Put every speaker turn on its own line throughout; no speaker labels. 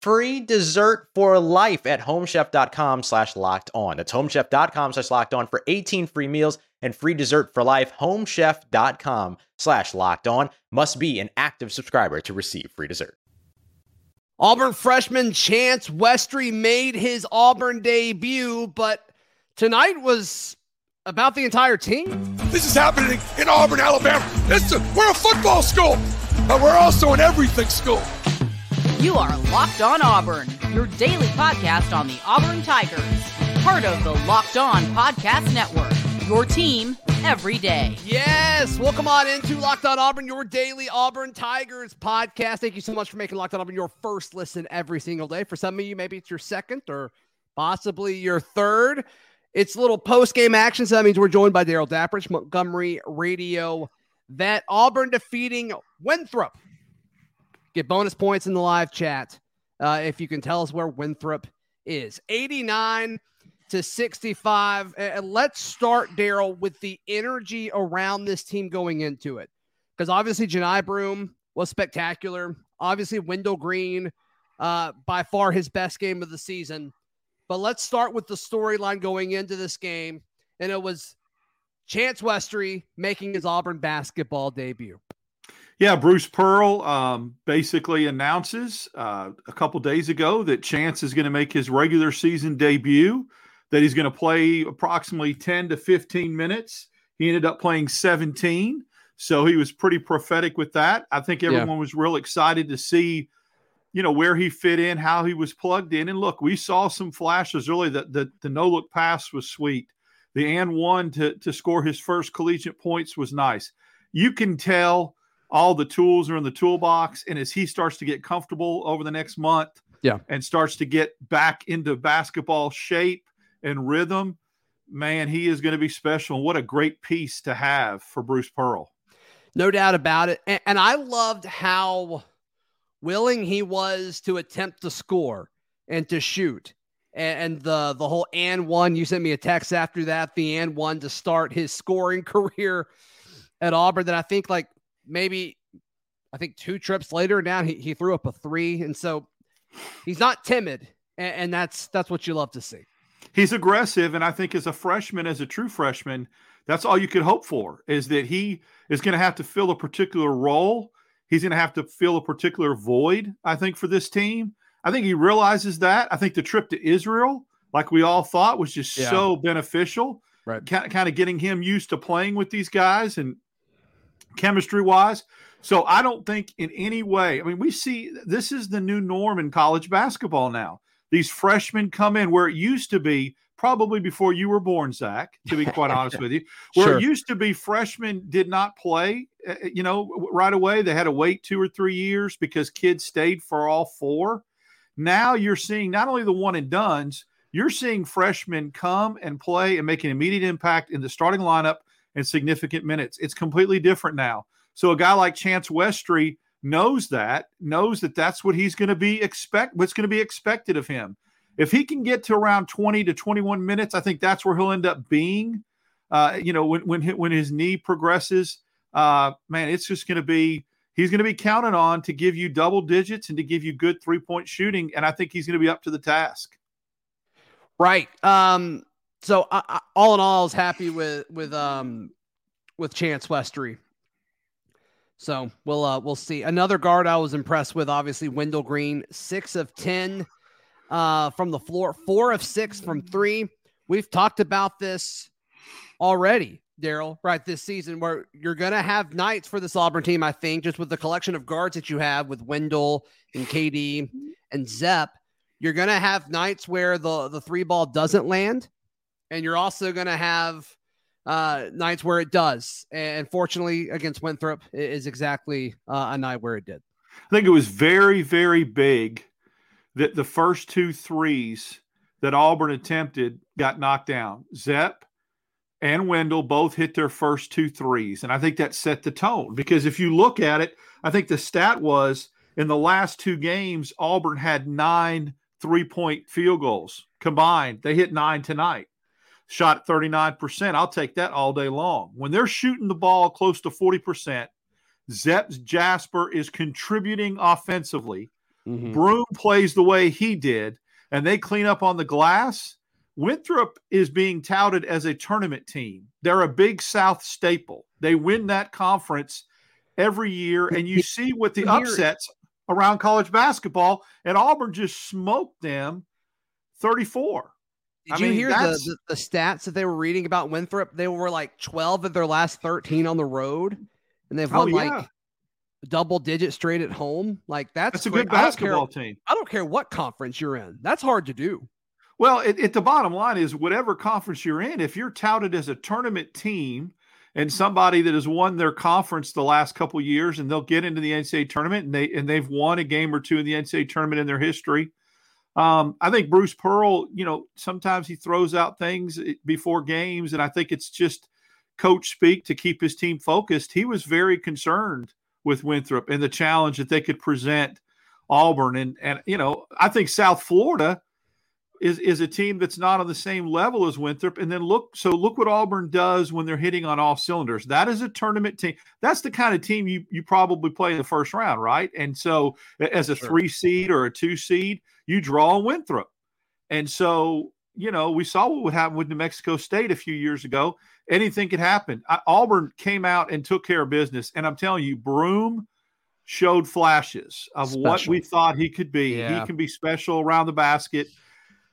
free dessert for life at homechef.com slash locked on. That's homechef.com slash locked on for 18 free meals and free dessert for life. Homechef.com slash locked on must be an active subscriber to receive free dessert.
Auburn freshman Chance Westry made his Auburn debut, but tonight was about the entire team.
This is happening in Auburn, Alabama. It's a, we're a football school, but we're also an everything school.
You are Locked On Auburn, your daily podcast on the Auburn Tigers, part of the Locked On Podcast Network. Your team every day.
Yes, welcome on into Locked On Auburn, your daily Auburn Tigers podcast. Thank you so much for making Locked On Auburn your first listen every single day. For some of you, maybe it's your second or possibly your third. It's a little post game action, so that means we're joined by Darrell Dapprich, Montgomery Radio vet. Auburn defeating Winthrop Get bonus points in the live chat uh, if you can tell us where Winthrop is. 89 to 65. And let's start, Darrell, with the energy around this team going into it. Because obviously, Johni Broome was spectacular. Obviously, Wendell Green, uh, by far his best game of the season. But let's start with the storyline going into this game. And it was Chance Westry making his Auburn basketball debut.
Yeah, Bruce Pearl um, basically announces uh, a couple days ago that Chance is going to make his regular season debut, that he's going to play approximately 10 to 15 minutes. He ended up playing 17. So he was pretty prophetic with that. I think everyone yeah. was real excited to see, you know, where he fit in, how he was plugged in. And look, we saw some flashes early that the, the no look pass was sweet. The and one to, to score his first collegiate points was nice. You can tell all the tools are in the toolbox. And as he starts to get comfortable over the next month,
yeah,
and starts to get back into basketball shape and rhythm, man, he is going to be special. And What a great piece to have for Bruce Pearl.
No doubt about it. And, and I loved how willing he was to attempt to score and to shoot. And, and the the whole and one, you sent me a text after that, the and one to start his scoring career at Auburn that I think like maybe I think two trips later now he, he threw up a three. And so he's not timid. And, and that's that's what you love to see.
He's aggressive. And I think as a freshman, as a true freshman, that's all you could hope for is that he is going to have to fill a particular role. He's going to have to fill a particular void, I think, for this team. I think he realizes that. I think the trip to Israel, like we all thought, was just yeah. so beneficial.
Right.
Kind of getting him used to playing with these guys and chemistry wise. So I don't think in any way, I mean, we see this is the new norm in college basketball now. These freshmen come in where it used to be probably before you were born, Zac, to be quite honest with you, where sure. it used to be freshmen did not play, uh, uh, you know, right away. They had to wait two or three years because kids stayed for all four. Now you're seeing not only the one and dones, you're seeing freshmen come and play and make an immediate impact in the starting lineup and significant minutes. It's completely different now. So a guy like Chance Westry knows that, knows that that's what he's going to be expect what's going to be expected of him. if he can get to around 20 to 21 minutes, I think that's where he'll end up being. Uh, you know, when when when his knee progresses, uh, man, it's just going to be he's going to be counted on to give you double digits and to give you good three point shooting, and I think he's going to be up to the task.
Right. Um. So I, I, all in all, I was happy with with um with Chance Westry. So we'll uh, we'll see. Another guard I was impressed with, obviously Wendell Green, six of ten uh, from the floor, four of six from three. We've talked about this already, Darrell, right? This season, where you're to have nights for this Auburn team, I think, just with the collection of guards that you have with Wendell and KD and Zep, you're to have nights where the, the three ball doesn't land. And you're also going to have uh, nights where it does. And fortunately, against Winthrop, is exactly uh, a night where it did.
I think it was very, very big that the first two threes that Auburn attempted got knocked down. Zep and Wendell both hit their first two threes. And I think that set the tone because if you look at it, I think the stat was in the last two games, Auburn had nine three point field goals combined. They hit nine tonight, shot 39%. I'll take that all day long. When they're shooting the ball close to 40%, Zep Jasper is contributing offensively. Mm-hmm. Broome plays the way he did, and they clean up on the glass Winthrop is being touted as a tournament team. They're a big South staple. They win that conference every year, and you see what the upsets around college basketball, and Auburn just smoked them 34.
Did I you mean, hear the, the, the, stats that they were reading about Winthrop? They were like 12 of their last 13 on the road, and they've oh, won oh, yeah. like double digit straight at home. Like that's,
that's a good basketball
I
care, team.
I don't care what conference you're in. That's hard to do.
Well, it, it, the bottom line is whatever conference you're in, if you're touted as a tournament team and somebody that has won their conference the last couple years and they'll get into the NCAA tournament and they and they've won a game or two in the NCAA tournament in their history. Um, I think Bruce Pearl, you know, sometimes he throws out things eh, before games, and I think it's just coach speak to keep his team focused. He was very concerned with Winthrop and the challenge that they could present Auburn, and and you know, I think South Florida is is a team that's not on the same level as Winthrop. And then look, so look what Auburn does when they're hitting on all cylinders. That is a tournament team. That's the kind of team you you probably play in the first round, right? And so as a sure. three seed or a two seed, you draw a Winthrop. And so you know we saw what would happen with New Mexico State a few years ago. Anything could happen. I, Auburn came out and took care of business, and I'm telling you, Broome showed flashes of special. what we thought he could be. Yeah. He can be special around the basket.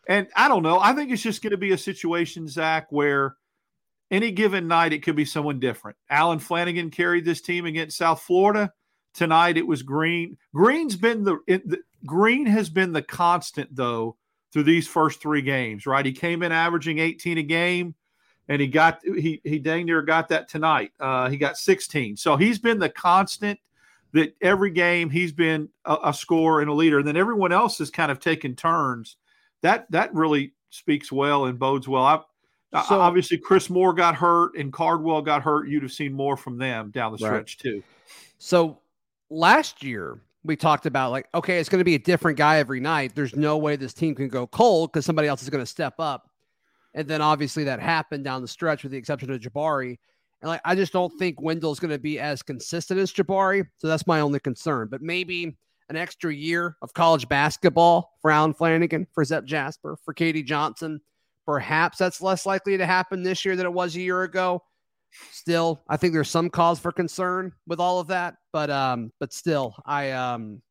And I don't know. I think it's just going to be a situation, Zac, where any given night it could be someone different. Allen Flanagan carried this team against South Florida. Tonight it was Green. Green's been the, it, the Green has been the constant though through these first three games. Right, he came in averaging 18 a game, and he got he he dang near got that tonight. Uh, he got 16. So he's been the constant that every game he's been a, a scorer and a leader, and then everyone else has kind of taken turns that that really speaks well and bodes well. I, so, obviously, Chris Moore got hurt and Cardwell got hurt. You'd have seen more from them down the stretch right. too.
So last year we talked about like, okay, it's going to be a different guy every night. There's no way this team can go cold because somebody else is going to step up. And then obviously that happened down the stretch, with the exception of Jabari. And like, I just don't think Wendell's going to be as consistent as Jabari. So that's my only concern. But maybe an extra year of college basketball for Allen Flanagan, for Zep Jasper, for KD Johnson. Perhaps that's less likely to happen this year than it was a year ago. Still, I think there's some cause for concern with all of that, but um, but still, I um,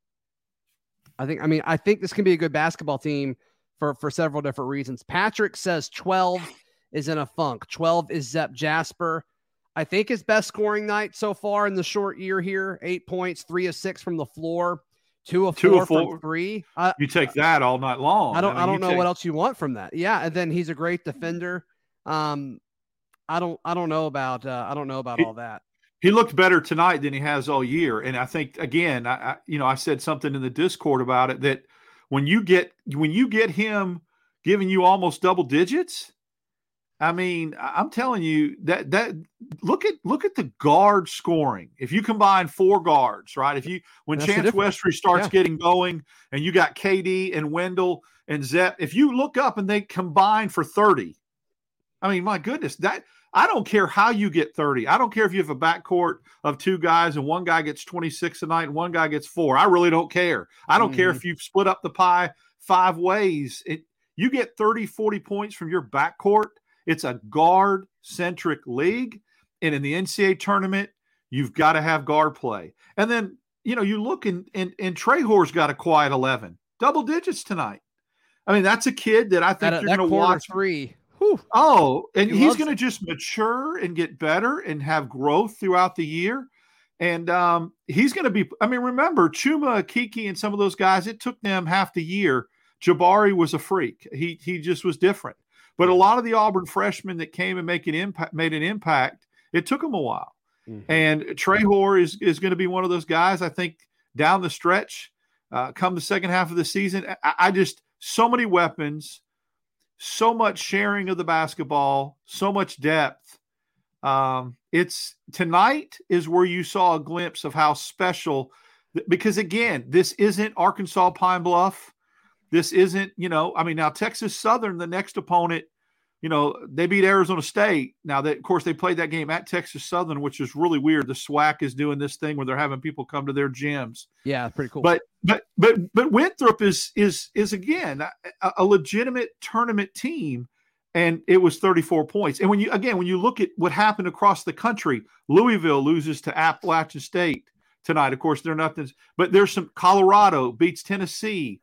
I think I mean I think this can be a good basketball team for for several different reasons. Patrick says 12 is in a funk. 12 is Zep Jasper. I think his best scoring night so far in the short year here, eight points, three of six from the floor. Two of two four, four. three.
Uh, you take that all night long.
I don't. I, mean, I don't know take... what else you want from that. Yeah, and then he's a great defender. Um, I don't. I don't know about. Uh, I don't know about
he,
all that.
He looked better tonight than he has all year, and I think again, I, I you know I said something in the Discord about it that when you get when you get him giving you almost double digits, I mean, I'm telling you that that look at look at the guard scoring. If you combine four guards, right? If you when That's Chance Westry starts yeah. getting going, and you got KD and Wendell and Zep, if you look up and they combine for 30, I mean, my goodness, that I don't care how you get 30. I don't care if you have a backcourt of two guys and one guy gets 26 a night and one guy gets four. I really don't care. I don't mm-hmm. care if you split up the pie five ways. It you get 30, 40 points from your backcourt. It's a guard centric league. And in the NCAA tournament, you've got to have guard play. And then, you know, you look and and, and Traore's got a quiet 11, double digits tonight. I mean, that's a kid that I think that, you're going to watch.
Three.
Whew. Oh, and he he's going to just mature and get better and have growth throughout the year. And um, he's going to be, I mean, remember Chuma, Kiki, and some of those guys, it took them half the year. Jabari was a freak. He he just was different. But a lot of the Auburn freshmen that came and make an impact made an impact, it took them a while. Mm-hmm. And Traore is is going to be one of those guys. I think down the stretch, uh, come the second half of the season, I, I just so many weapons so much sharing of the basketball, so much depth. Um, it's tonight is where you saw a glimpse of how special, because again, this isn't Arkansas Pine Bluff. This isn't, you know, I mean, now Texas Southern, the next opponent, you know, they beat Arizona State. Now that, of course, they played that game at Texas Southern, which is really weird. The SWAC is doing this thing where they're having people come to their gyms.
Yeah, pretty cool.
But but but but Winthrop is is is again a, a legitimate tournament team, and it was 34 points. And when you again when you look at what happened across the country, Louisville loses to Appalachian State tonight. Of course, they're nothing, but there's some Colorado beats Tennessee.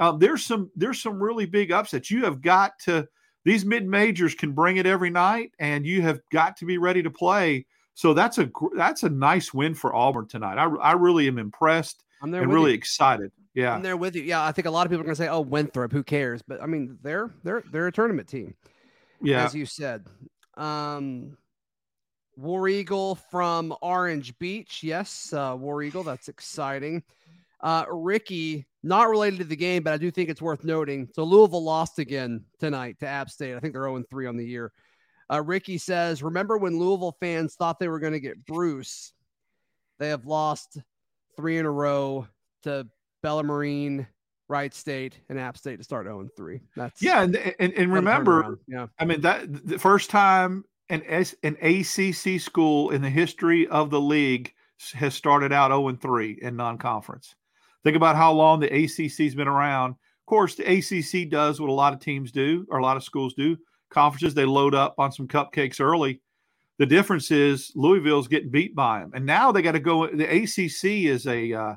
Um, there's some there's some really big upsets. You have got to these mid majors can bring it every night, and you have got to be ready to play. So that's a that's a nice win for Auburn tonight. I, I really am impressed. I'm there and really you. excited. Yeah,
I'm there with you. Yeah, I think a lot of people are going to say, "Oh, Winthrop, who cares?" But I mean, they're they're they're a tournament team. Yeah, as you said. Um, War Eagle from Orange Beach. Yes, uh, War Eagle. That's exciting. Uh, Ricky not related to the game, but I do think it's worth noting. So Louisville lost again tonight to App State. I think they're 0 3 on the year. Uh, Ricky says, Remember when Louisville fans thought they were going to get Bruce? They have lost three in a row to Bellarmine, Wright State, and App State to start 0 3. That's
yeah. And, and, and remember, yeah. I mean, that the first time an, S, an ACC school in the history of the league has started out 0 3 in non conference. Think about how long the ACC's been around. Of course, the ACC does what a lot of teams do, or a lot of schools do. Conferences, they load up on some cupcakes early. The difference is Louisville's getting beat by them, and now they got to go. The ACC is a uh,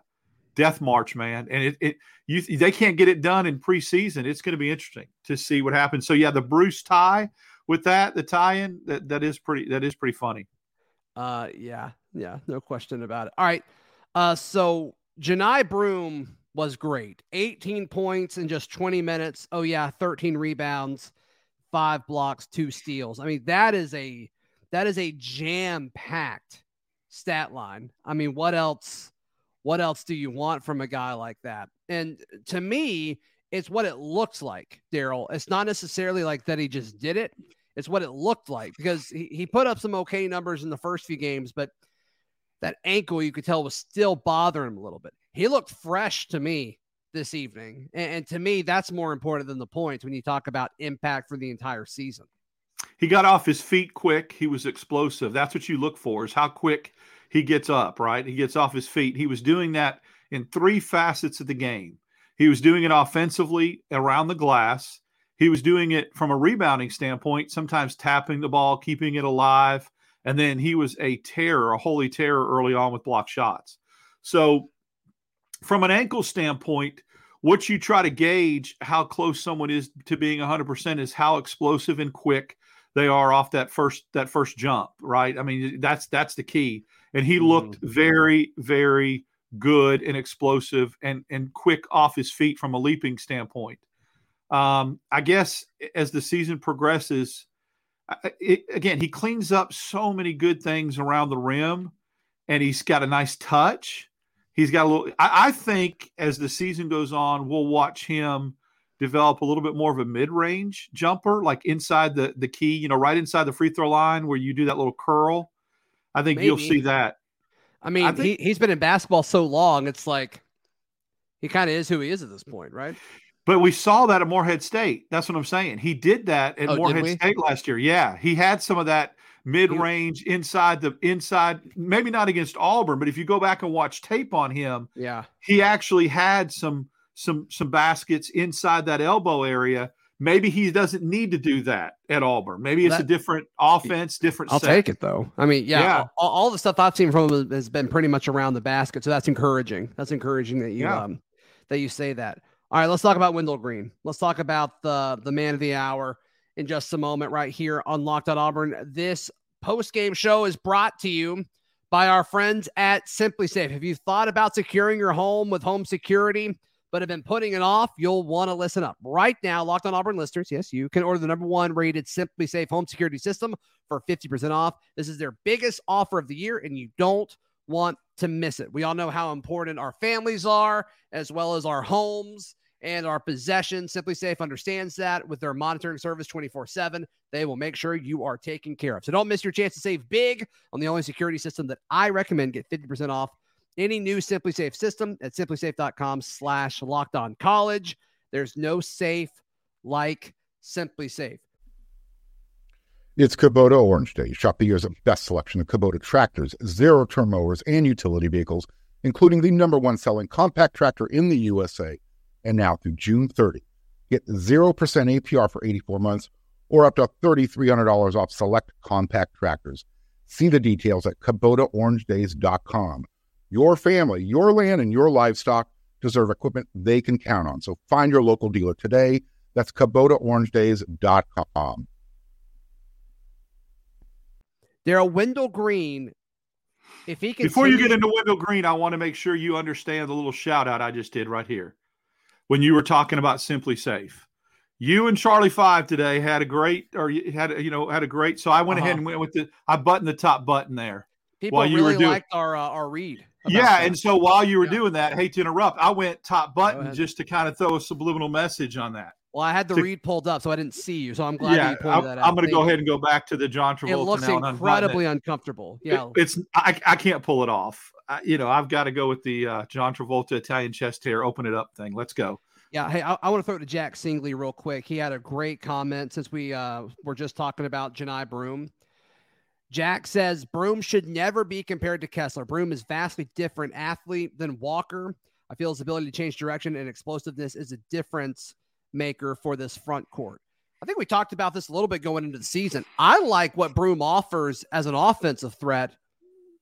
death march, man, and it, it you they can't get it done in preseason. It's going to be interesting to see what happens. So yeah, the Bruce tie with that, the tie-in that that is pretty that is pretty funny.
Uh, yeah, yeah, no question about it. All right, uh, so Johni Broome was great. 18 points in just 20 minutes. Oh yeah, 13 rebounds, five blocks, two steals. I mean, that is a that is a jam-packed stat line. I mean, what else what else do you want from a guy like that? And to me, it's what it looks like, Darrell. It's not necessarily like that he just did it. It's what it looked like because he, he put up some okay numbers in the first few games, but that ankle you could tell was still bothering him a little bit. He looked fresh to me this evening. And, and, to me, that's more important than the points when you talk about impact for the entire season.
He got off his feet quick. He was explosive. That's what you look for is how quick he gets up, right? He gets off his feet. He was doing that in three facets of the game. He was doing it offensively around the glass. He was doing it from a rebounding standpoint, sometimes tapping the ball, keeping it alive. And then he was a terror, a holy terror early on with block shots. So, from an ankle standpoint, what you try to gauge how close someone is to being 100% is how explosive and quick they are off that first that first jump, right? I mean, that's that's the key. And he looked mm. very very good and explosive and and quick off his feet from a leaping standpoint. Um, I guess as the season progresses, it, again, he cleans up so many good things around the rim, and he's got a nice touch. He's got a little. I, I think as the season goes on, we'll watch him develop a little bit more of a mid-range jumper, like inside the the key, you know, right inside the free throw line where you do that little curl. I think Maybe. you'll see that.
I mean, I think, he, he's been in basketball so long, it's like he kind of is who he is at this point, right?
But we saw that at Morehead State. That's what I'm saying. He did that at
Oh, did
Morehead? State last year. Yeah, he had some of that mid-range inside the inside. Maybe not against Auburn, but if you go back and watch tape on him,
Yeah.
he actually had some some some baskets inside that elbow area. Maybe he doesn't need to do that at Auburn. Maybe it's a different offense, different.
I'll
set.
take it though. I mean, yeah,
Yeah.
All, all the stuff I've seen from him has been pretty much around the basket, so that's encouraging. That's encouraging that you
Yeah.
um that you say that. All right, let's talk about Wendell Green. Let's talk about the the man of the hour in just a moment, right here on Locked On Auburn. This post game show is brought to you by our friends at SimpliSafe. If you've thought about securing your home with home security, but have been putting it off, you'll want to listen up. Right now, Locked on Auburn listeners, yes, you can order the number one rated SimpliSafe home security system for 50% off. This is their biggest offer of the year, and you don't want to miss it. We all know how important our families are, as well as our homes and our possession. SimpliSafe understands that with their monitoring service 24 7. They will make sure you are taken care of. So don't miss your chance to save big on the only security system that I recommend. Get 50% off any new SimpliSafe system at simplisafe.com slash locked on college. There's no safe like SimpliSafe.
It's Kubota Orange Day. Shop the year's best selection of Kubota tractors, zero turn mowers, and utility vehicles, including the number one selling compact tractor in the USA. And now through June 30, get 0% APR for 84 months or up to $3,300 off select compact tractors. See the details at KubotaOrangeDays.com. Your family, your land, and your livestock deserve equipment they can count on. So find your local dealer today. That's KubotaOrangeDays.com.
Darrell Wendell Green, if he can
Before you get into Wendell Green, I want to make sure you understand the little shout out I just did right here when you were talking about SimpliSafe. You and Charlie Five today had a great, or you had a- you know had a great. So I went ahead
Uh-huh.
and went with the I buttoned the top button there.
people
while you were doing-
liked our uh, our read.
Yeah,
that.
and so while you were
Yeah.
doing that, hate to interrupt, I went top button just to kind of throw a subliminal message on that.
Well, I had the
to-
read pulled up, so I didn't see you. So I'm glad
yeah,
you pointed
I'm,
that out.
I'm going to go ahead and go back to the John. Travolta.
It looks
now and unbutton it.
incredibly uncomfortable. Yeah,
It- it's I, I can't pull it off. I, you know, I've got to go with the uh, John Travolta Italian chest hair, open it up thing. Let's go.
Yeah, hey, I, I want to throw it to Jack Singley real quick. He had a great comment since we uh, were just talking about Johni Broome. Jack says Broome should never be compared to Kessler. Broome is vastly different athlete than Walker. I feel his ability to change direction and explosiveness is a difference maker for this front court. I think we talked about this a little bit going into the season. I like what Broome offers as an offensive threat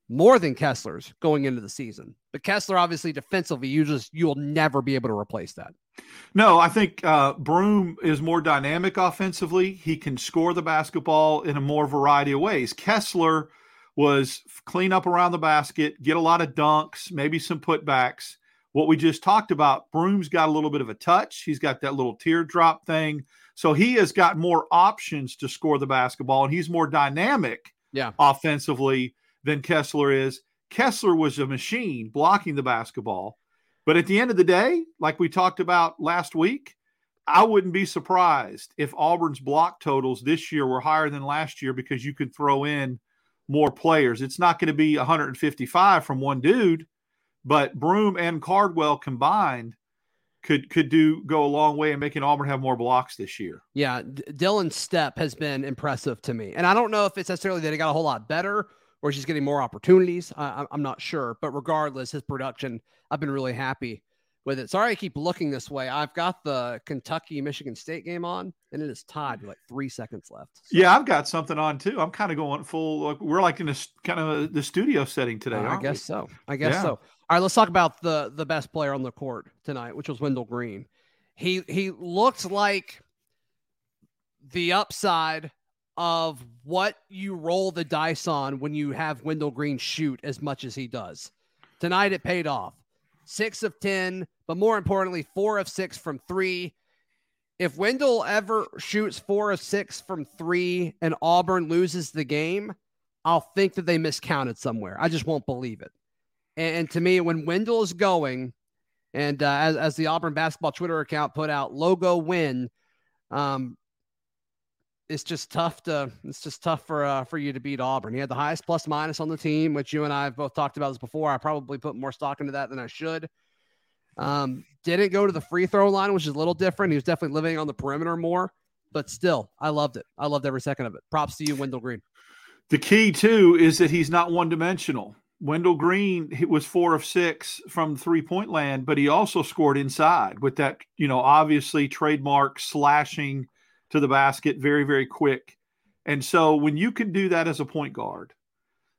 more than Kessler's going into the season. But Kessler, obviously, defensively, you just you'll never be able to replace that.
No, I think uh, Broome is more dynamic offensively. He can score the basketball in a more variety of ways. Kessler was clean up around the basket, get a lot of dunks, maybe some putbacks. What we just talked about, Broome's got a little bit of a touch. He's got that little teardrop thing. So he has got more options to score the basketball, and he's more dynamic
Yeah.
offensively than Kessler is. Kessler was a machine blocking the basketball. But at the end of the day, like we talked about last week, I wouldn't be surprised if Auburn's block totals this year were higher than last year because you could throw in more players. It's not going to be 155 from one dude, but Broome and Cardwell combined could could do go a long way in making Auburn have more blocks this year.
Yeah, D- Dylan's step has been impressive to me, and I don't know if it's necessarily that he got a whole lot better or he's getting more opportunities. I, I'm not sure, but regardless, his production, I've been really happy with it. Sorry, I keep looking this way. I've got the Kentucky Michigan State game on, and it is tied with like three seconds left. So,
Yeah, I've got something on too. I'm kind of going full. like, We're like in this kind of the studio setting today.
uh, I
aren't we?
guess so. I guess
Yeah.
so. All right, let's talk about the the best player on the court tonight, which was Wendell Green. He he looked like the upside of what you roll the dice on when you have Wendell Green shoot as much as he does. Tonight it paid off. Six of 10, but more importantly, four of six from three. If Wendell ever shoots four of six from three and Auburn loses the game, I'll think that they miscounted somewhere. I just won't believe it. And, and to me, when Wendell is going, and uh, as, as the Auburn basketball Twitter account put out, logo win, um, it's just tough to it's just tough for uh, for you to beat Auburn. He had the highest plus minus on the team, which you and I have both talked about this before. I probably put more stock into that than I should. Um, didn't go to the free throw line, which is a little different. He was definitely living on the perimeter more, but still, I loved it. I loved every second of it. Props to you, Wendell Green.
The key too is that he's not one dimensional. Wendell Green was four of six from three point land, but he also scored inside with that, you know, obviously trademark slashing to the basket very, very quick. And so when you can do that as a point guard,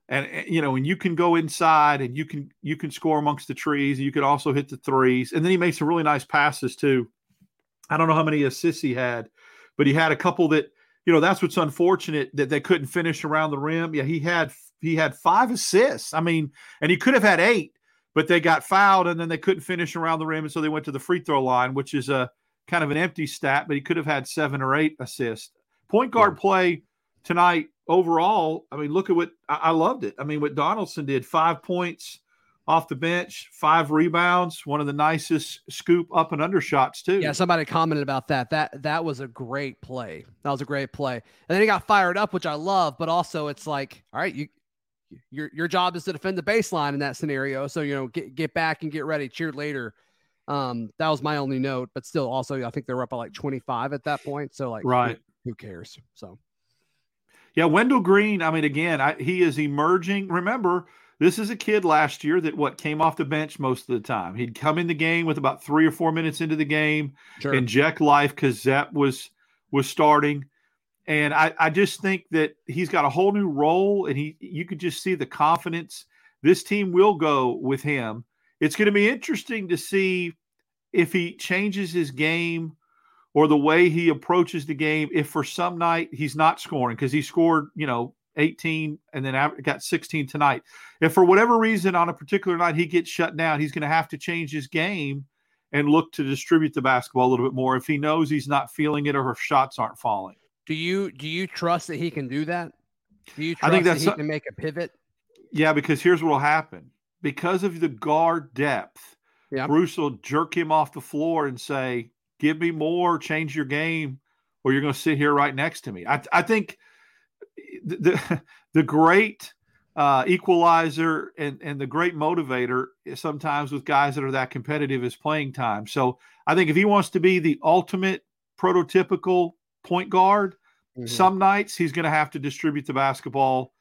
and eh, you know, and you can go inside and you can you can score amongst the trees, you can also hit the threes. And then he made some really nice passes too. I don't know how many assists he had, but he had a couple that, you know, that's what's unfortunate that they couldn't finish around the rim. Yeah, he had he had five assists. I mean, and he could have had eight, but they got fouled and then they couldn't finish around the rim, and so they went to the free throw line, which is a kind of an empty stat. But he could have had seven or eight assists. Point guard yeah. play tonight overall. I mean, look at what I, I loved it. I mean, what Donaldson did: five points off the bench, five rebounds, one of the nicest scoop up and under shots too.
Yeah, somebody commented about that. That that was a great play. That was a great play. And then he got fired up, which I love, but also it's like, all right, you your your job is to defend the baseline in that scenario. So you know, get get back and get ready. Cheer later. Um, that was my only note, but still, also I think they were up by like 25 at that point. So like,
right,
who, who cares? So,
yeah, Wendell Green. I mean, again, I, he is emerging. Remember, this is a kid last year that what came off the bench most of the time. He'd come in the game with about three or four minutes into the game, sure. inject life because Zep was was starting. And I, I just think that he's got a whole new role, and he you could just see the confidence. This team will go with him. It's going to be interesting to see if he changes his game or the way he approaches the game. If for some night he's not scoring because he scored, you know, 18 and then got 16 tonight. If for whatever reason on a particular night he gets shut down, he's going to have to change his game and look to distribute the basketball a little bit more if he knows he's not feeling it or if shots aren't falling.
Do you do you trust that he can do that? Do you trust I think that's that he can make a pivot?
Yeah, because here's what will happen. Because of the guard depth, yep. Bruce will jerk him off the floor and say, "Give me more, change your game, or you're going to sit here right next to me." I, I think the the, the great uh, equalizer and and the great motivator is sometimes with guys that are that competitive is playing time. So I think if he wants to be the ultimate prototypical point guard. Mm-hmm. Some nights he's going to have to distribute the basketball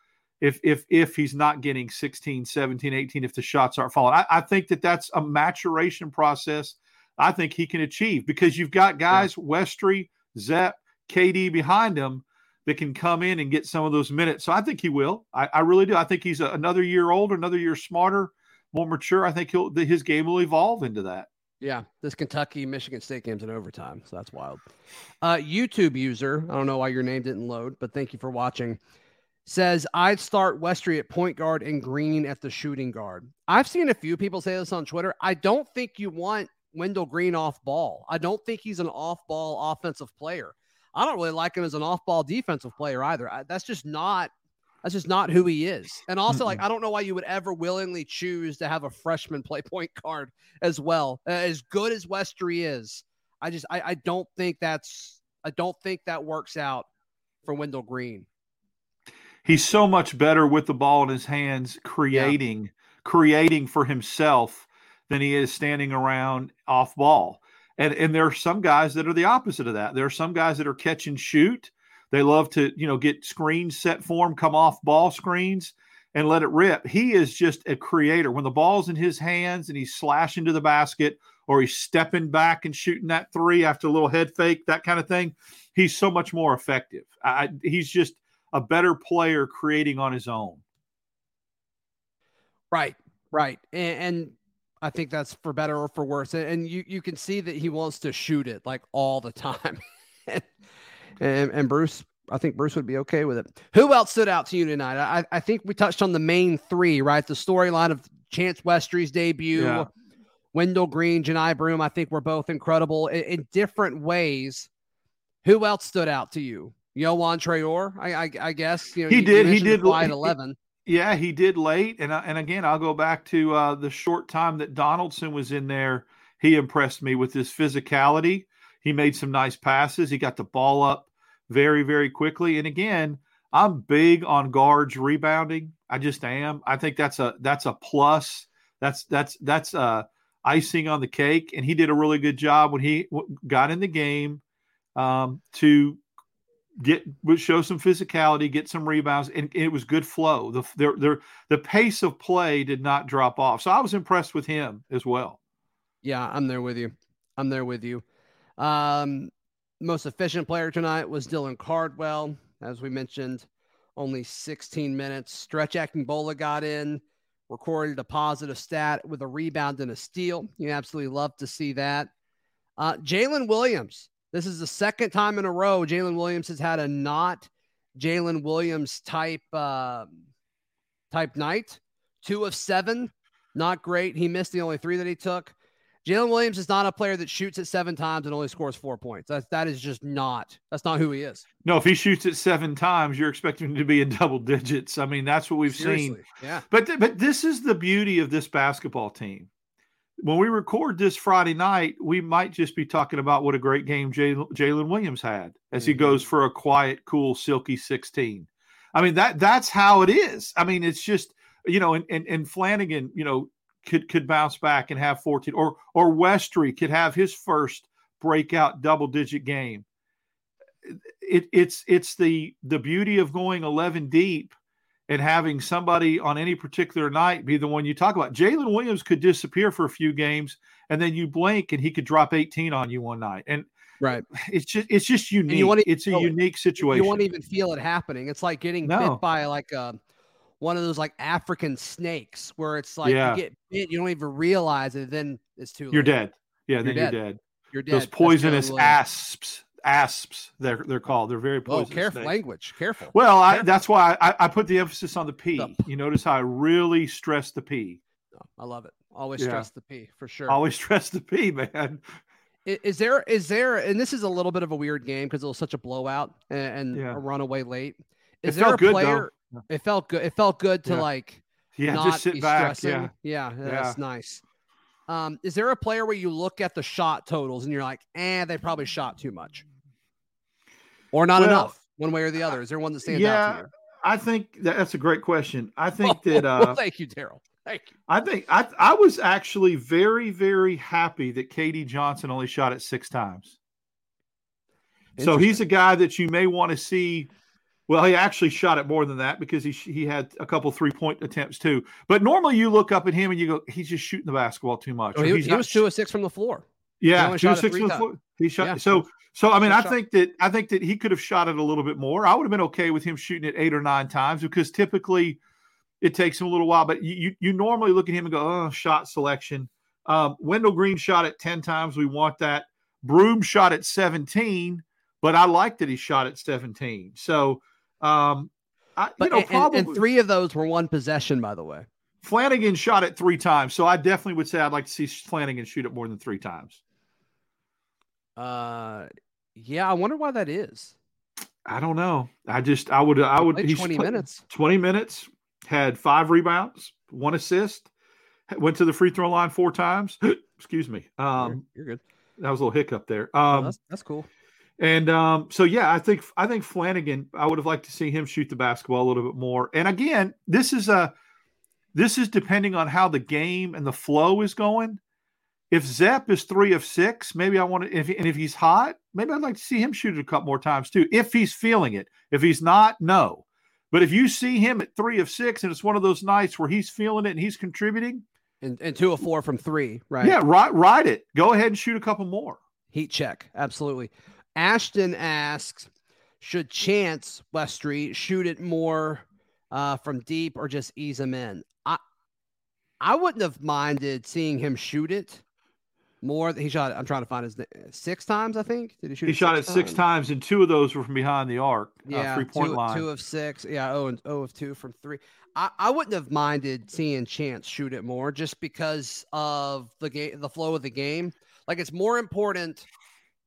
if if if he's not getting 16, 17, 18 if the shots aren't falling. I, I think that that's a maturation process I think he can achieve because you've got guys yeah. Westry, Zep, KD behind him that can come in and get some of those minutes. So I think he will. I, I really do. I think he's a, another year older, another year smarter, more mature. I think he'll his game will evolve into that.
Yeah, this Kentucky Michigan State game's in overtime, so that's wild. Uh, YouTube user, I don't know why your name didn't load, but thank you for watching. Says I'd start Westry at point guard and Green at the shooting guard. I've seen a few people say this on Twitter. I don't think you want Wendell Green off ball. I don't think he's an off ball offensive player. I don't really like him as an off ball defensive player either. I, that's just not that's just not who he is. And also, mm like, I don't know why you would ever willingly choose to have a freshman play point guard as well. As good as Westry is, I just I, I don't think that's I don't think that works out for Wendell Green.
He's so much better with the ball in his hands, creating, yeah. creating for himself than he is standing around off ball. And and there are some guys that are the opposite of that. There are some guys that are catch and shoot they love to, you know, get screens set for him, come off ball screens and let it rip. He is just a creator. When the ball's in his hands and he's slashing to the basket or he's stepping back and shooting that three after a little head fake, that kind of thing, he's so much more effective. I, he's just a better player creating on his own.
Right, right. And, and I think that's for better or for worse. And you, you can see that he wants to shoot it like all the time. and, and Bruce, I think Bruce would be okay with it. Who else stood out to you tonight? I, I think we touched on the main three, right? The storyline of Chance Westry's debut, yeah. Wendell Green, Johni Broome. I think we're both incredible in, in, different ways. Who else stood out to you? Yohan Traore, I, I, I guess. You know,
he
you,
did. You he did.
At eleven.
Yeah, he did late, and and again, I'll go back to uh, the short time that Donaldson was in there. He impressed me with his physicality. He made some nice passes. He got the ball up very, very quickly. And again, I'm big on guards rebounding. I just am. I think that's a that's a plus. That's that's that's a icing on the cake, and he did a really good job when he got in the game um, to get show some physicality, get some rebounds, and, it was good flow. The their, their the pace of play did not drop off, so I was impressed with him as well.
Yeah, I'm there with you. I'm there with you. Um, most efficient player tonight was Dylan Cardwell, as we mentioned. Only 16 minutes. Stretch Akingbola got in, recorded a positive stat with a rebound and a steal. You absolutely love to see that. Uh, Jaylin Williams. This is the second time in a row Jaylin Williams has had a not Jaylin Williams type uh, type night. Two of seven, not great. He missed the only three that he took. Jaylin Williams is not a player that shoots it seven times and only scores four points. That's that is just not that's not who he is.
No, if he shoots it seven times, you're expecting him to be in double digits. I mean, that's what we've Seriously, seen.
Yeah.
But th- but this is the beauty of this basketball team. When we record this Friday night, we might just be talking about what a great game Jaylin Williams had as mm-hmm. he goes for a quiet, cool, silky 16. I mean that that's how it is. I mean, it's just you know, and and, and Flanagan, you know, could could bounce back and have 14 or or Westry could have his first breakout double digit game. It, it's it's the the beauty of going 11 deep and having somebody on any particular night be the one you talk about. Jaylin Williams could disappear for a few games and then you blink and he could drop 18 on you one night. And
right,
it's just it's just unique. it's a unique situation.
You won't even feel it happening. It's like getting no. bit by like a one of those like African snakes where it's like yeah. you get bit, you don't even realize it, then it's too late.
You're dead. Yeah, you're then dead. you're dead.
You're dead.
Those poisonous asps, asps, they're they're called. They're very oh, poisonous.
Oh, careful
snakes.
language. Careful.
Well,
I,
that's why I, I put the emphasis on the P. You notice how I really stress the P.
Oh, love it. Always yeah. stress the P for sure.
Always stress the P, man.
Is there is there and this is a little bit of a weird game because it was such a blowout and, and yeah. a runaway late. Is
it
there a
good,
player? It felt good. It felt good to
yeah.
like
yeah,
not
just sit
be
back.
stressing. Yeah. yeah, that's nice. Um, is there a player where you look at the shot totals and you're like, eh, they probably shot too much, or not
well,
enough, one way or the other? Is there one that stands
yeah,
out to you?
I think that, that's a great question. I think that. Uh,
thank you, Darrell. Thank you.
I think I I was actually very very happy that KD Johnson only shot it six times. So he's a guy that you may want to see well, he actually shot it more than that because he he had a couple three point attempts too. But normally you look up at him and you go, he's just shooting the basketball too much.
Oh, he, he was two of six from the floor.
Yeah, two of six from the floor. He shot. Yeah. So so I mean, I think that I think that he could have shot it a little bit more. I would have been okay with him shooting it eight or nine times because typically it takes him a little while. But you you, you normally look at him and go, oh, shot selection. Um, Wendell Green shot it ten times. We want that. Broome shot at seventeen, but I like that he shot at seventeen. So um, I, but, you know,
and,
probably
and three of those were one possession, by the way.
Flanagan shot it three times, so I definitely would say I'd like to see Flanagan shoot it more than three times.
Uh, yeah, I wonder why that is.
I don't know. I just I would I would
he's twenty minutes.
Twenty minutes had five rebounds, one assist, went to the free throw line four times. Excuse me. Um,
you're, you're, good.
That was a little hiccup there. Um,
that's, that's cool.
And um, so yeah, I think I think Flanagan. I would have liked to see him shoot the basketball a little bit more. And again, this is a this is depending on how the game and the flow is going. If Zep is three of six, maybe I want to. If and if he's hot, maybe I'd like to see him shoot it a couple more times too. If he's feeling it. If he's not, no. But if you see him at three of six, and it's one of those nights where he's feeling it and he's contributing,
and, and two of four from three, right?
Yeah, ride ride it. Go ahead and shoot a couple more.
Heat check, absolutely. Ashton asks, should Chance Westry shoot it more uh, from deep or just ease him in? I I wouldn't have minded seeing him shoot it more. He shot. I'm trying to find his six times. I think did he shoot?
He shot it six times, and two of those were from behind the arc. Uh, yeah, uh, three point
two,
line.
Two of six. Yeah. Oh, and oh of two from three. I, I wouldn't have minded seeing Chance shoot it more, just because of the game, the flow of the game. Like it's more important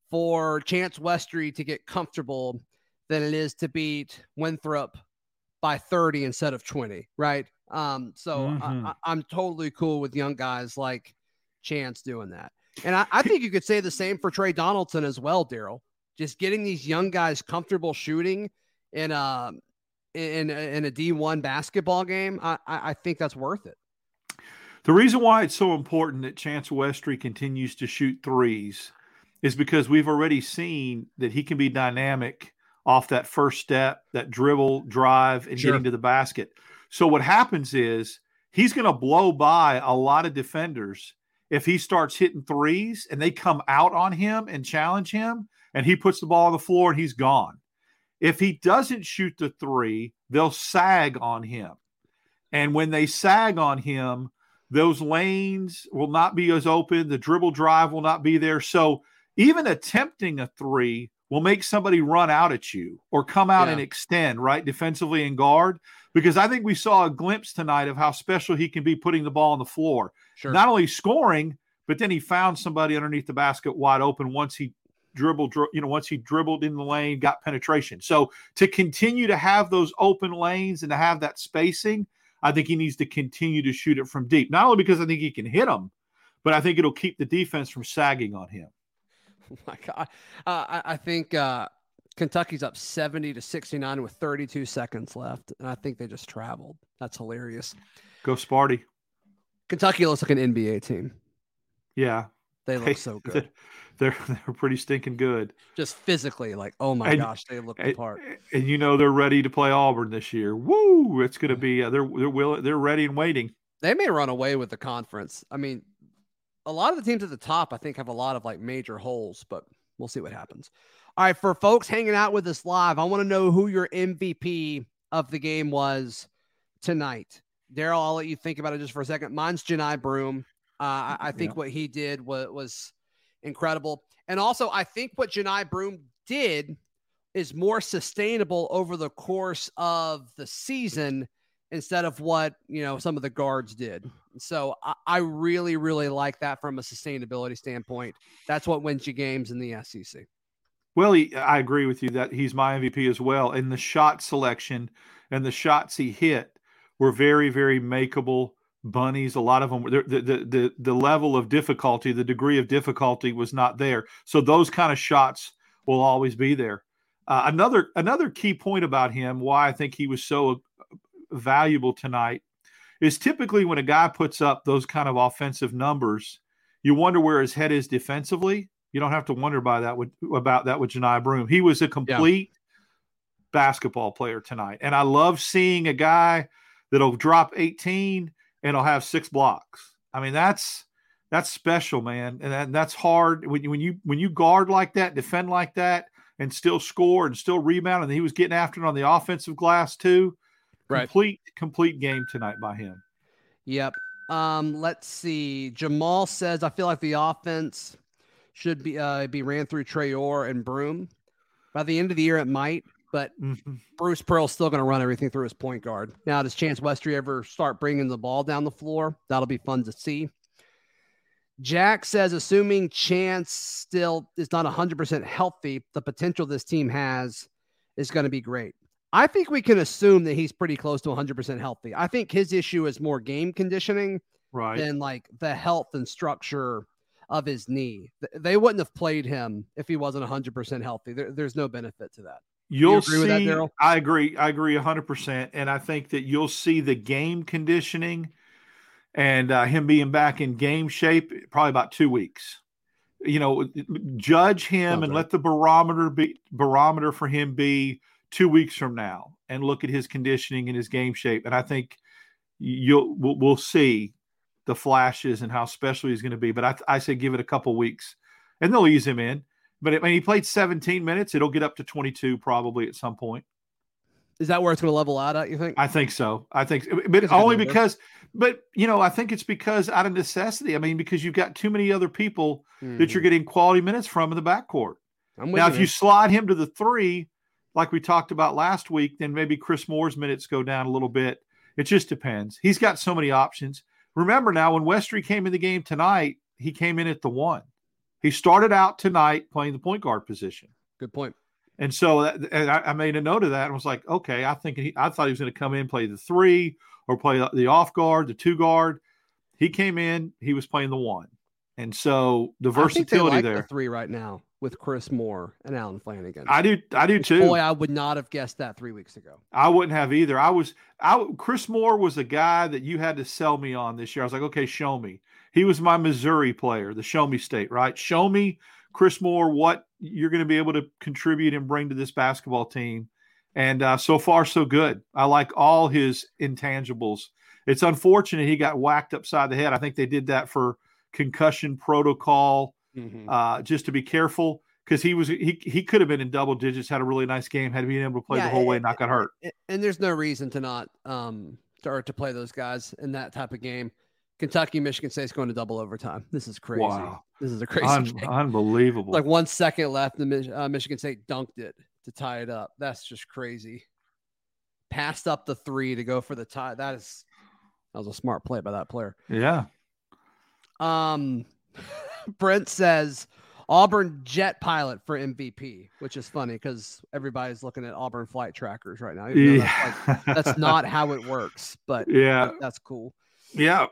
for Chance Westry to get comfortable than it is to beat Winthrop by 30 instead of 20, right? Um, so mm-hmm. I, am totally cool with young guys like Chance doing that. And I, I think you could say the same for Tre Donaldson as well, Darrell. Just getting these young guys comfortable shooting in a in in a D1 basketball game, I, I think that's worth it.
The reason why it's so important that Chance Westry continues to shoot threes is because we've already seen that he can be dynamic off that first step, that dribble, drive, and
Sure.
getting to the basket. So what happens is he's going to blow by a lot of defenders if he starts hitting threes and they come out on him and challenge him and he puts the ball on the floor and he's gone. If he doesn't shoot the three, they'll sag on him. And when they sag on him, those lanes will not be as open. The dribble drive will not be there. So even attempting a three will make somebody run out at you or come out
Yeah.
and extend, right? Defensively and guard. Because I think we saw a glimpse tonight of how special he can be putting the ball on the floor.
Sure.
Not only scoring, but then he found somebody underneath the basket wide open once he dribbled, you know, once he dribbled in the lane, got penetration. So to continue to have those open lanes and to have that spacing, I think he needs to continue to shoot it from deep. Not only because I think he can hit them, but I think it'll keep the defense from sagging on him.
Oh my God. Uh, I, I think uh, Kentucky's up 70 to 69 with 32 seconds left. And I think they just traveled. That's hilarious.
Go Sparty.
Kentucky looks like an NBA team.
Yeah.
They look so good.
They're they're pretty stinking good.
Just physically, like, oh my
And-
gosh, they look the
And,
part.
and you know they're ready to play Auburn this year. Woo! It's going to be uh, they're they're will they're ready and waiting.
They may run away with the conference. I mean, a lot of the teams at the top, I think, have a lot of like major holes, but we'll see what happens. All right, for folks hanging out with us live, I want to know who your MVP of the game was tonight. Darrell, I'll let you think about it just for a second. Mine's Johni Broome. Uh, I, I think what he did was, was incredible. And also, I think what Johni Broome did is more sustainable over the course of the season instead of what you know some of the guards did. So I, I really, really like that from a sustainability standpoint. That's what wins you games in the SEC.
Well, he, I agree with you that he's my MVP as well. And the shot selection and the shots he hit were very, very makeable bunnies. A lot of them, the, the, the, the level of difficulty, the degree of difficulty was not there. So those kind of shots will always be there. Uh, another another key point about him, why I think he was so valuable tonight, is typically when a guy puts up those kind of offensive numbers, you wonder where his head is defensively. You don't have to wonder by that with, about that with Johni Broome. He was a complete basketball player tonight, and I love seeing a guy that'll drop 18 and he'll have six blocks. I mean, that's that's special, man, and that, that's hard when you when you when you guard like that, defend like that, and still score and still rebound. And he was getting after it on the offensive glass too.
Right.
Complete complete game tonight by him.
Yep. Um, let's see. Jamal says I feel like the offense should be uh, be ran through Traore and Broome. By the end of the year, it might, but
Mhm.
Bruce Pearl's still going to run everything through his point guard. Now, does Chance Westry ever start bringing the ball down the floor? That'll be fun to see. Jack says, assuming Chance still is not 100% healthy, the potential this team has is going to be great. I think we can assume that he's pretty close to 100% healthy. I think his issue is more game conditioning
Right.
than like the health and structure of his knee. They wouldn't have played him if he wasn't 100% healthy. There, there's no benefit to that.
You'll
agree
see.
with that, Darrell?
I agree. I agree hundred percent, and I think that you'll see the game conditioning and uh, him being back in game shape probably about two weeks. You know, judge him and let the barometer be barometer for him be two weeks from now, and look at his conditioning and his game shape. And I think you'll we'll, we'll see the flashes and how special he's going to be. But I, I say give it a couple weeks, and they'll ease him in. But I mean, he played 17 minutes. It'll get up to 22 probably at some point.
Is that where it's going to level out at, you think?
I think so. I think, but
good
only because, but you know, I think it's because out of necessity. I mean, because you've got too many other people that you're getting quality minutes from in the backcourt.
Mm-hmm.
Now,
you,
if you slide him to the three, like we talked about last week, then maybe Chris Moore's minutes go down a little bit. It just depends. He's got so many options. Remember now, when Westry came in the game tonight, he came in at the one. He started out tonight playing the point guard position.
Good point.
And so that, and I, I made a note of that and was like, okay, I think he, I thought he was going to come in, play the three or play the off guard, the two guard. He came in, he was playing the one. And so the
I think they
versatility
like
there.
the three right now. With Chris Moore and Allen Flanagan.
I do. I do too.
Boy, I would not have guessed that three weeks ago.
I wouldn't have either. I was. I Chris Moore was a guy that you had to sell me on this year. I was like, okay, show me. He was my Missouri player, the show me state, right? Show me Chris Moore what you're going to be able to contribute and bring to this basketball team. And uh, so far, so good. I like all his intangibles. It's unfortunate he got whacked upside the head. I think they did that for concussion protocol, mm-hmm. uh, just to be careful because he was he he could have been in double digits, had a really nice game, had been able to play yeah, the whole way, and not got hurt.
And there's no reason to not um start to play those guys in that type of game. Kentucky, Michigan State's going to double overtime. This is crazy. Wow. This is a crazy Un-
Unbelievable.
Like one second left, and uh, Michigan State dunked it to tie it up. That's just crazy. Passed up the three to go for the tie. That is that was a smart play by that player.
Yeah.
Um, Brent says Auburn jet pilot for MVP, which is funny because everybody's looking at Auburn flight trackers right now. Yeah. That's, like, that's, not how it works, but yeah, that's cool.
Yeah.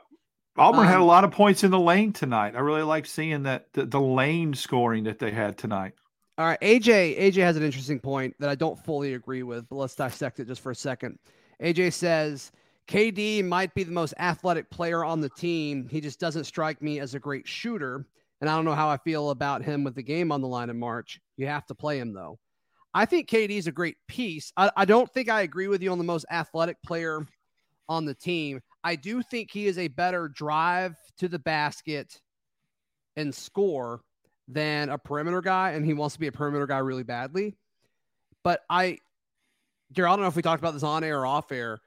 Auburn um, had a um, lot of points in the lane tonight. I really like seeing that the, the lane scoring that they had tonight.
All right, AJ. AJ has an interesting point that I don't fully agree with, but let's dissect it just for a second. AJ says KD might be the most athletic player on the team. He just doesn't strike me as a great shooter. And I don't know how I feel about him with the game on the line in March. You have to play him though. I think KD is a great piece. I, I don't think I agree with you on the most athletic player on the team. I do think he is a better drive to the basket and score than a perimeter guy, and he wants to be a perimeter guy really badly. But I, Gary, I don't know if we talked about this on air or off air,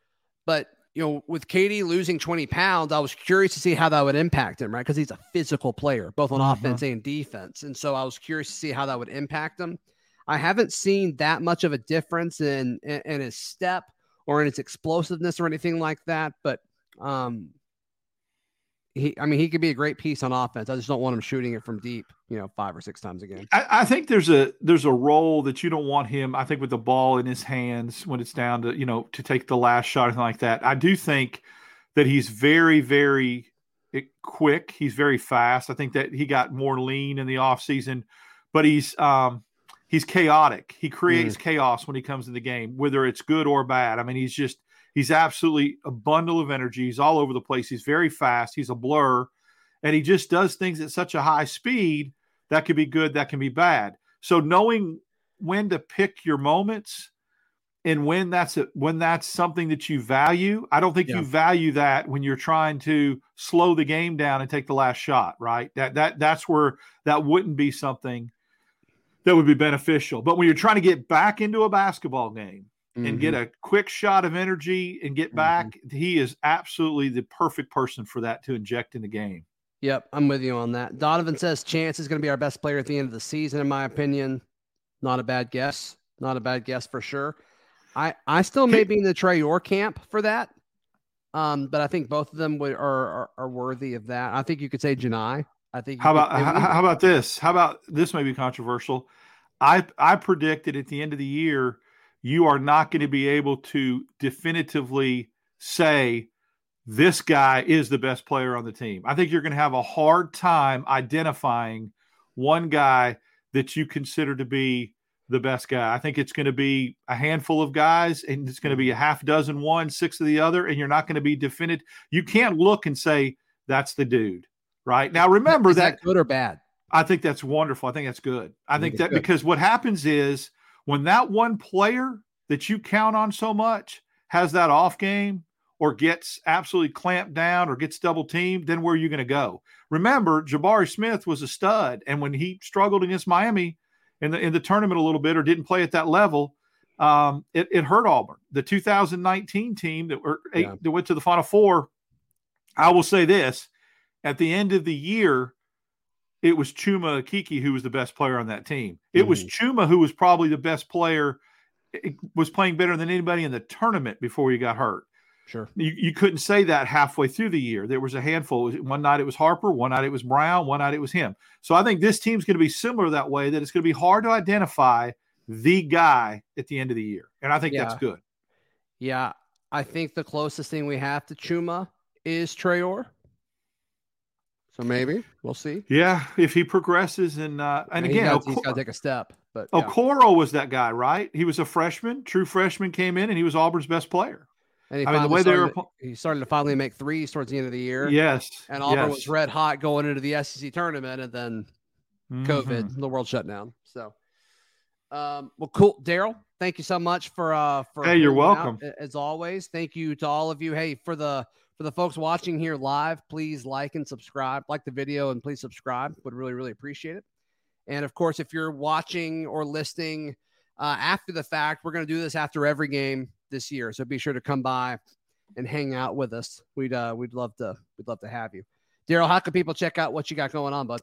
but you know, with KD losing 20 pounds, I was curious to see how that would impact him, right? Because he's a physical player, both on mm-hmm. offense and defense. And so I was curious to see how that would impact him. I haven't seen that much of a difference in, in, in his step or in his explosiveness or anything like that. But um, he, I mean, he could be a great piece on offense. I just don't want him shooting it from deep, you know, five or six times a game.
I, I, think there's a there's a role that you don't want him. I think with the ball in his hands when it's down to you know to take the last shot or anything like that. I do think that he's very very quick. He's very fast. I think that he got more lean in the offseason, but he's um he's chaotic. He creates mm. chaos when he comes in the game, whether it's good or bad. I mean, he's just He's absolutely a bundle of energy. He's all over the place. He's very fast. He's a blur. And he just does things at such a high speed that could be good, that can be bad. So knowing when to pick your moments and when that's a, when that's something that you value, I don't think yeah. you value that when you're trying to slow the game down and take the last shot, right? That that that's where that wouldn't be something that would be beneficial. But when you're trying to get back into a basketball game, mm-hmm. and get a quick shot of energy and get mm-hmm. back, mm-hmm. he is absolutely the perfect person for that to inject in the game.
Yep, I'm with you on that. Donovan says Chance is going to be our best player at the end of the season, in my opinion. Not a bad guess. Not a bad guess for sure. I I still may be in the Traore camp for that. Um, but I think both of them would, are, are, are worthy of that. I think you could say Johni. I think.
How about how, how about this? How about this? May be controversial. I I predicted at the end of the year you are not going to be able to definitively say this guy is the best player on the team. I think you're going to have a hard time identifying one guy that you consider to be the best guy. I think it's going to be a handful of guys, and it's going to be a half dozen one, six of the other, and you're not going to be definitive. You can't look and say that's the dude, right? Now, remember that,
that, good or bad.
I think that's wonderful. I think that's good. I, I think, think that good. because what happens is when that one player that you count on so much has that off game or gets absolutely clamped down or gets double teamed, then where are you going to go? Remember, Jabari Smith was a stud, and when he struggled against Miami in the in the tournament a little bit or didn't play at that level, um, it, it hurt Auburn. The 2019 team that were eight, yeah. that went to the Final Four. I will say this: at the end of the year, it was Chuma Okeke who was the best player on that team. It mm-hmm. was Chuma who was probably the best player, was playing better than anybody in the tournament before he got hurt.
Sure.
You, you couldn't say that halfway through the year. There was a handful. One night it was Harper, one night it was Brown, one night it was him. So I think this team's going to be similar that way, that it's going to be hard to identify the guy at the end of the year. And I think yeah. that's good.
Yeah. I think the closest thing we have to Chuma is Traore. So maybe we'll see.
Yeah, if he progresses and uh, and
Yeah,
again,
he's got, he's got to take a step. But yeah.
Okoro was that guy, right? He was a freshman, true freshman, came in and he was Auburn's best player.
and he,
I mean, the way they were
to- he started to finally make threes towards the end of the year.
Yes,
and Auburn
yes.
was red hot going into the SEC tournament, and then COVID,
Mhm.
the world shut down. So, um, well, cool, Darrell. Thank you so much for uh for
Hey, you're
hanging out,
welcome.
as always. Thank you to all of you. Hey, for the for the folks watching here live, please like and subscribe. Like the video and please subscribe. Would really really appreciate it. And of course, if you're watching or listening uh, after the fact, we're going to do this after every game this year. So be sure to come by and hang out with us. We'd uh, we'd love to we'd love to have you. Darrell, how can people check out what you got going on, bud?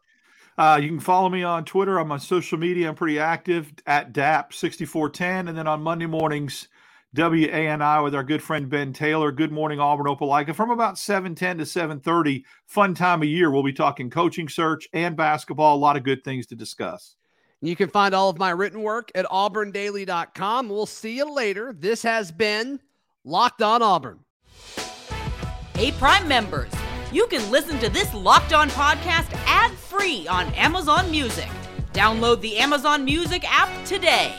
Uh, you can follow me on Twitter. I'm on social media. I'm pretty active at DAP6410. And then on Monday mornings, WANI with our good friend Ben Taylor. Good morning, Auburn Opelika. From about 710 to 730, fun time of year. We'll be talking coaching search and basketball. A lot of good things to discuss.
You can find all of my written work at auburndaily.com. We'll see you later. This has been Locked On Auburn.
Hey, Prime members, you can listen to this Locked On podcast ad free on Amazon Music. Download the Amazon Music app today.